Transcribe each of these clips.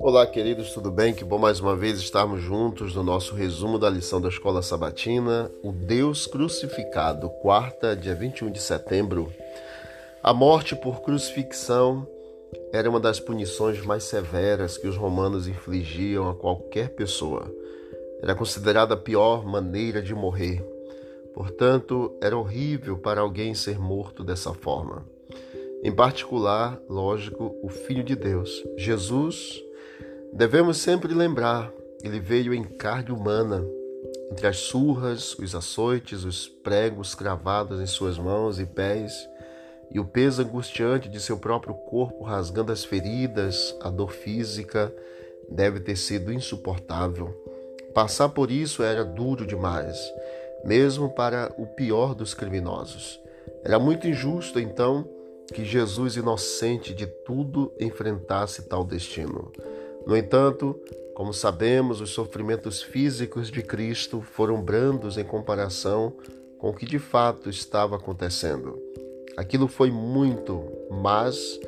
Olá, queridos, tudo bem? Que bom mais uma vez estarmos juntos no nosso resumo da lição da Escola Sabatina, O Deus Crucificado, quarta, dia 21 de setembro. A morte por crucifixão era uma das punições mais severas que os romanos infligiam a qualquer pessoa. Era considerada a pior maneira de morrer. Portanto, era horrível para alguém ser morto dessa forma. Em particular, lógico, o Filho de Deus, Jesus, Devemos sempre lembrar, ele veio em carne humana, entre as surras, os açoites, os pregos cravados em suas mãos e pés, e o peso angustiante de seu próprio corpo rasgando as feridas, a dor física deve ter sido insuportável. Passar por isso era duro demais, mesmo para o pior dos criminosos. Era muito injusto, então, que Jesus, inocente de tudo, enfrentasse tal destino. No entanto, como sabemos, os sofrimentos físicos de Cristo foram brandos em comparação com o que de fato estava acontecendo. Aquilo foi muito mais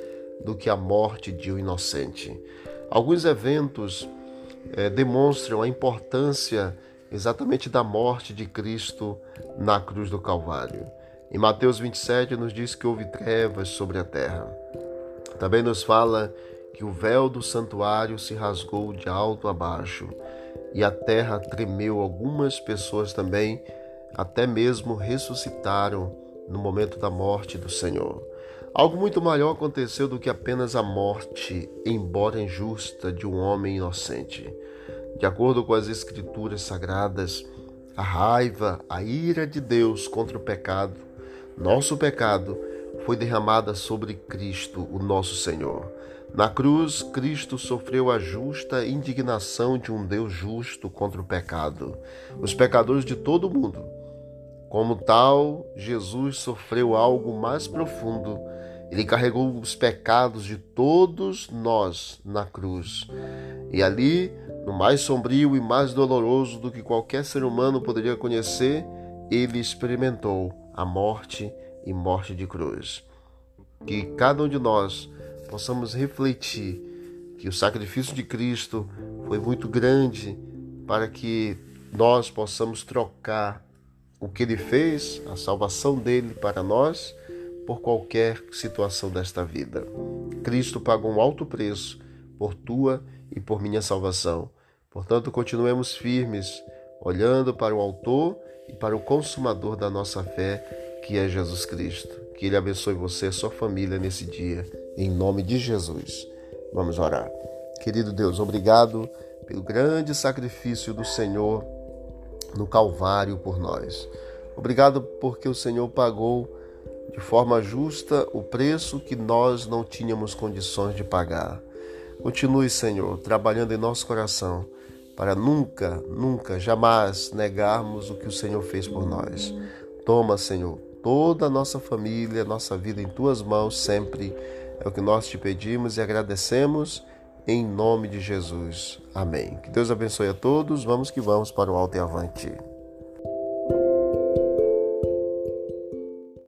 do que a morte de um inocente. Alguns eventos eh, demonstram a importância exatamente da morte de Cristo na cruz do Calvário. Em Mateus 27 nos diz que houve trevas sobre a terra. Também nos fala que o véu do santuário se rasgou de alto a baixo e a terra tremeu. Algumas pessoas também até mesmo ressuscitaram no momento da morte do Senhor. Algo muito maior aconteceu do que apenas a morte, embora injusta, de um homem inocente. De acordo com as Escrituras sagradas, a raiva, a ira de Deus contra o pecado, nosso pecado, foi derramada sobre Cristo, o nosso Senhor. Na cruz, Cristo sofreu a justa indignação de um Deus justo contra o pecado, os pecadores de todo o mundo. Como tal, Jesus sofreu algo mais profundo. Ele carregou os pecados de todos nós na cruz. E ali, no mais sombrio e mais doloroso do que qualquer ser humano poderia conhecer, ele experimentou a morte e morte de cruz. Que cada um de nós possamos refletir que o sacrifício de Cristo foi muito grande para que nós possamos trocar o que ele fez, a salvação dele para nós, por qualquer situação desta vida. Cristo pagou um alto preço por tua e por minha salvação. Portanto, continuemos firmes, olhando para o Autor e para o Consumador da nossa fé, que é Jesus Cristo. Que Ele abençoe você e sua família nesse dia em nome de Jesus. Vamos orar. Querido Deus, obrigado pelo grande sacrifício do Senhor no Calvário por nós. Obrigado porque o Senhor pagou de forma justa o preço que nós não tínhamos condições de pagar. Continue, Senhor, trabalhando em nosso coração para nunca, nunca, jamais negarmos o que o Senhor fez por nós. Toma, Senhor, toda a nossa família, nossa vida em tuas mãos sempre é o que nós te pedimos e agradecemos em nome de Jesus. Amém. Que Deus abençoe a todos. Vamos que vamos para o alto e avante.